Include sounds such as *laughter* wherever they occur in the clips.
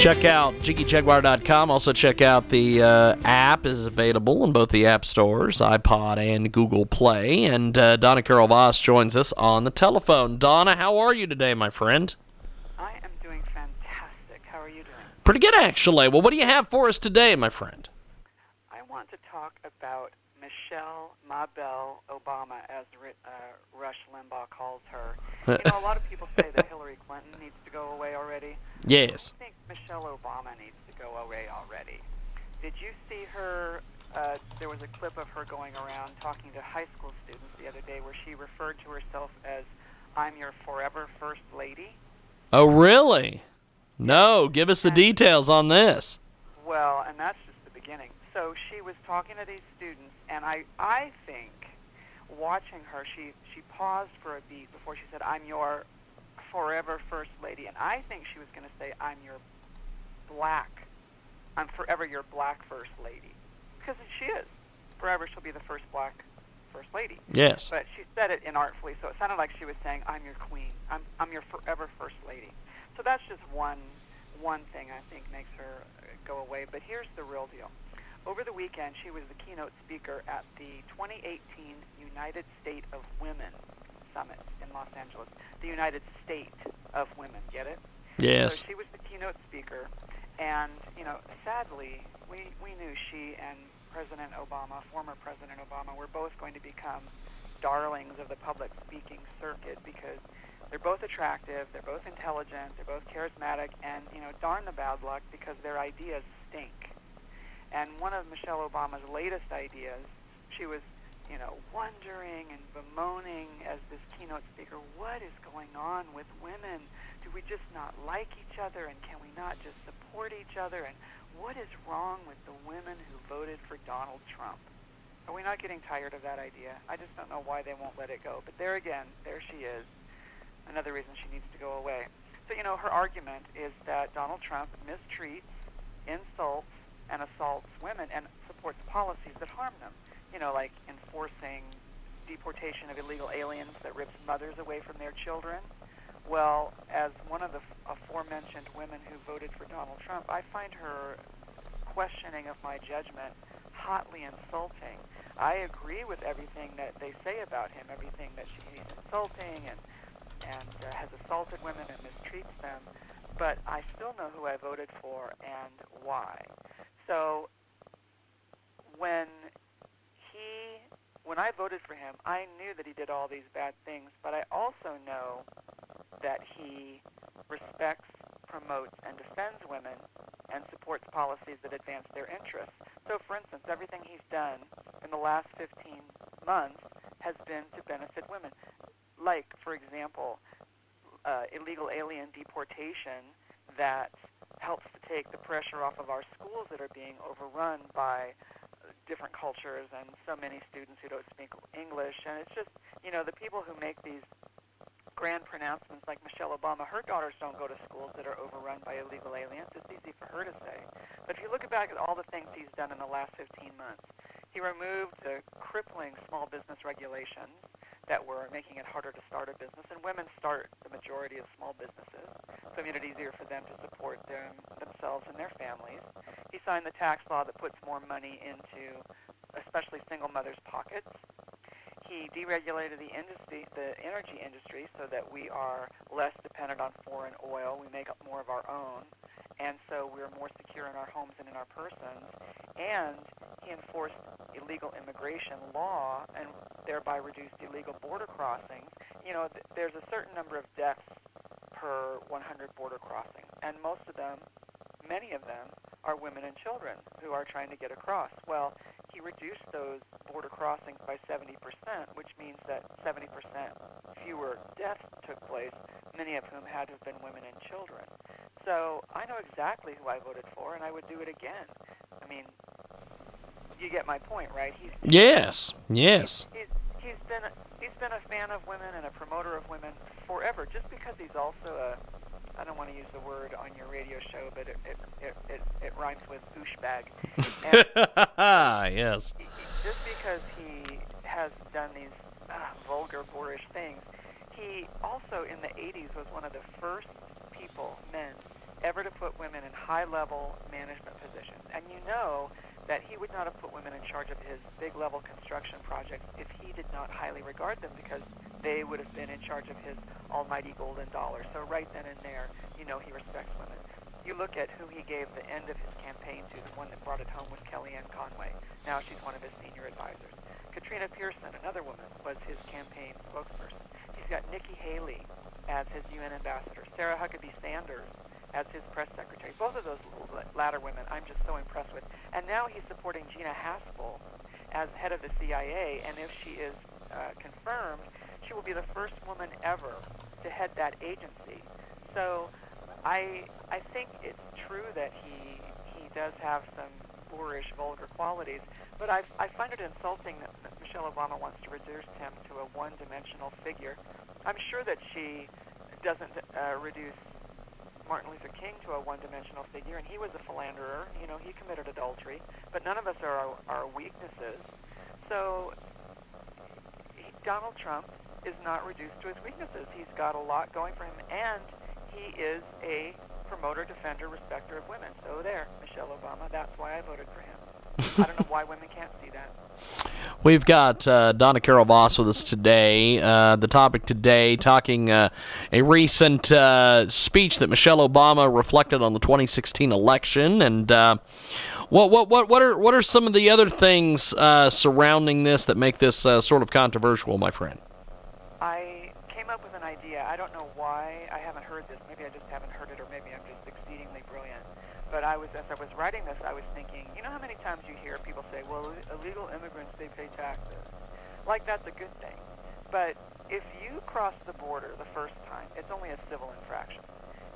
Check out JiggyJaguar.com. Also, check out the uh, app is available in both the app stores, iPod and Google Play. And uh, Donna Carol Voss joins us on the telephone. Donna, how are you today, my friend? I am doing fantastic. How are you doing? Pretty good, actually. Well, what do you have for us today, my friend? I want to talk about Michelle Mabel Obama, as uh, Rush Limbaugh calls her. You know, a lot of people say that *laughs* Hillary Clinton needs to go away already. Yes. I think Michelle Obama needs to go away already. Did you see her? Uh, there was a clip of her going around talking to high school students the other day where she referred to herself as, I'm your forever first lady. Oh, really? No, give us the details on this. Well, and that's just the beginning. So she was talking to these students, and I, I think, watching her, she, she paused for a beat before she said, "I'm your forever first lady," and I think she was going to say, "I'm your black, I'm forever your black first lady," because she is. Forever, she'll be the first black first lady. Yes. But she said it inartfully, so it sounded like she was saying, "I'm your queen. I'm I'm your forever first lady." So that's just one one thing I think makes her go away. But here's the real deal. Over the weekend, she was the keynote speaker at the 2018 United State of Women Summit in Los Angeles. The United State of Women, get it? Yes. So she was the keynote speaker, and you know, sadly, we we knew she and President Obama, former President Obama, were both going to become darlings of the public speaking circuit because they're both attractive, they're both intelligent, they're both charismatic, and you know, darn the bad luck because their ideas stink. And one of Michelle Obama's latest ideas, she was, you know, wondering and bemoaning as this keynote speaker, what is going on with women? Do we just not like each other, and can we not just support each other? And what is wrong with the women who voted for Donald Trump? Are we not getting tired of that idea? I just don't know why they won't let it go. But there again, there she is. Another reason she needs to go away. So, you know, her argument is that Donald Trump mistreats, insults, and assaults women and supports policies that harm them. You know, like enforcing deportation of illegal aliens that rips mothers away from their children. Well, as one of the aforementioned women who voted for Donald Trump, I find her questioning of my judgment hotly insulting. I agree with everything that they say about him, everything that she, he's insulting and and uh, has assaulted women and mistreats them, but I still know who I voted for and why. So when he when I voted for him, I knew that he did all these bad things, but I also know that he respects, promotes, and defends women and supports policies that advance their interests. So, for instance, everything he's done in the last 15 months has been to benefit women. Like, for example, uh, illegal alien deportation that helps to take the pressure off of our schools that are being overrun by different cultures and so many students who don't speak English. And it's just, you know, the people who make these grand pronouncements like Michelle Obama, her daughters don't go to schools that are overrun by illegal aliens. It's easy for her to say. But if you look back at all the things he's done in the last 15 months, he removed the crippling small business regulations that were making it harder to start a business, and women start the majority of small businesses, so it made it easier for them to support them, themselves and their families. He signed the tax law that puts more money into especially single mothers' pockets. He deregulated the industry, the energy industry, so that we are less dependent on foreign oil. We make up more of our own, and so we're more secure in our homes and in our persons. And he enforced illegal immigration law and thereby reduced illegal border crossings. You know, th- there's a certain number of deaths per 100 border crossings, and most of them, many of them, are women and children who are trying to get across. Well, he reduced those border crossings by 70%, which means that 70% fewer deaths took place many of whom had to have been women and children. So I know exactly who I voted for, and I would do it again. I mean, you get my point, right? He's Yes, yes. he's, he's been he's been a fan of women and a promoter of women forever. Just because he's also a I don't want to use the word on your radio show, but it it it, it, it rhymes with douchebag. *laughs* Yes. he- he- just because he has done these uh, vulgar, boorish things, he also in the 80s was one of the first people, men, ever to put women in high-level management positions. And you know that he would not have put women in charge of his big-level construction projects if he did not highly regard them because they would have been in charge of his almighty golden dollar. So right then and there, you know he respects women. You look at who he gave the end of his campaign to, the one that brought it home was Kellyanne Conway. Now she's one of his senior advisors. Katrina Pearson, another woman, was his campaign spokesperson. He's got Nikki Haley as his UN ambassador, Sarah Huckabee Sanders as his press secretary. Both of those latter women I'm just so impressed with. And now he's supporting Gina Haspel as head of the CIA, and if she is uh, confirmed, she will be the first woman ever to head that agency. So I I think it's true that he he does have some boorish, vulgar qualities, but I I find it insulting that Michelle Obama wants to reduce him to a one-dimensional figure. I'm sure that she doesn't uh, reduce Martin Luther King to a one-dimensional figure, and he was a philanderer. You know, he committed adultery, but none of us are our, our weaknesses. So Donald Trump is not reduced to his weaknesses. He's got a lot going for him, and he is a promoter, defender, respecter of women. So there, Michelle Obama. That's why I voted for him. I don't know why women can't see that. *laughs* We've got uh, Donna Carol Voss with us today. Uh, the topic today, talking uh, a recent uh, speech that Michelle Obama reflected on the 2016 election, and uh, what what what what are what are some of the other things uh, surrounding this that make this sort of controversial, my friend? I came up with an idea. I don't know why I haven't heard this. Maybe I just haven't heard it, or maybe I'm just exceedingly brilliant. But I was, as I was writing this, I was thinking, you know how many times you hear people say, "Well, illegal immigrants they pay taxes," like that's a good thing. But if you cross the border the first time, it's only a civil infraction.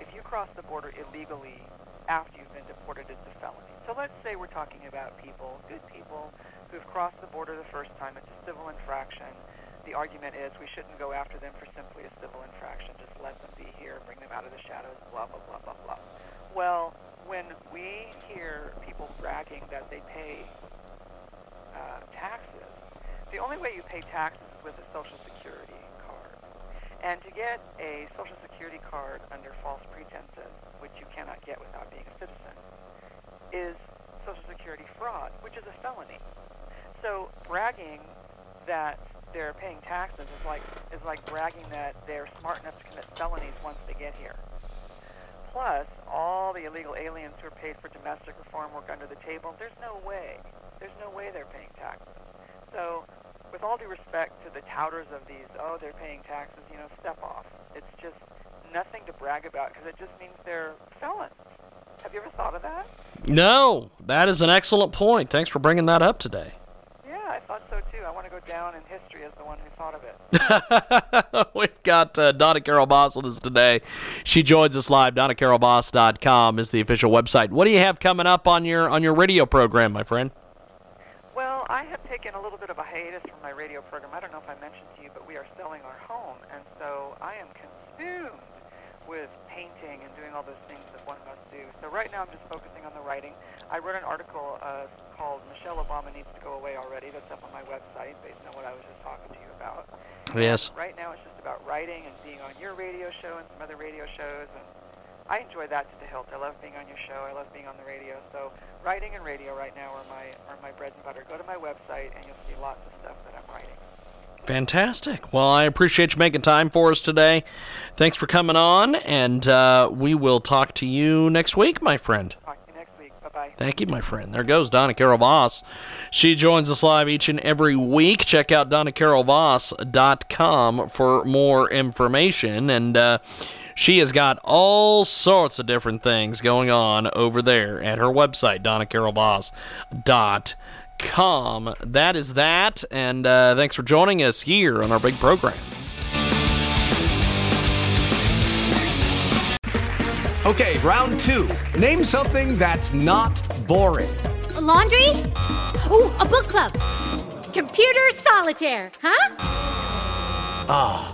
If you cross the border illegally after you've been deported, it's a felony. So let's say we're talking about people, good people, who've crossed the border the first time. It's a civil infraction. The argument is we shouldn't go after them for simply a civil infraction. Just let them be here, bring them out of the shadows, blah, blah, blah, blah, blah. Well, when we hear people bragging that they pay uh, taxes, the only way you pay taxes is with a Social Security card. And to get a Social Security card under false pretenses, which you cannot get without being a citizen, is Social Security fraud, which is a felony. So bragging that they're paying taxes is like is like bragging that they're smart enough to commit felonies once they get here. Plus, all the illegal aliens who are paid for domestic reform work under the table. There's no way. There's no way they're paying taxes. So, with all due respect to the touters of these, oh, they're paying taxes, you know, step off. It's just nothing to brag about because it just means they're felons. Have you ever thought of that? No, that is an excellent point. Thanks for bringing that up today. Yeah, I thought so too. I want to go down in history as the one who thought of it. *laughs* We've got uh, Donna Carol Voss with us today. She joins us live. DonnaCarolVoss.com is the official website. What do you have coming up on your on your radio program, my friend? Well, I have taken a little bit of a hiatus from my radio program. I don't know if I mentioned to you, but we are selling our home, and so I am consumed with painting and doing all those things that one must do. So right now I'm just focusing on the writing. I wrote an article uh, called Michelle Obama Needs to Go Away Already. That's up on my website based on what I was just talking to you about. Yes. And right now it's just about writing and being on your radio show and some other radio shows and I enjoy that to the hilt. I love being on your show. I love being on the radio. So writing and radio right now are my are my bread and butter. Go to my website and you'll see lots of stuff that I'm writing. Fantastic. Well, I appreciate you making time for us today. Thanks for coming on, and uh, we will talk to you next week, my friend. Talk to you next week. Bye bye. Thank you, my friend. There goes Donna Carol Voss. She joins us live each and every week. Check out DonnaCarolVoss.com for more information. And uh, she has got all sorts of different things going on over there at her website, DonnaCarolVoss.com. That is that. And uh, thanks for joining us here on our big program. Okay, round two. Name something that's not boring. A laundry? Ooh, a book club. Computer solitaire, huh? Ah, oh,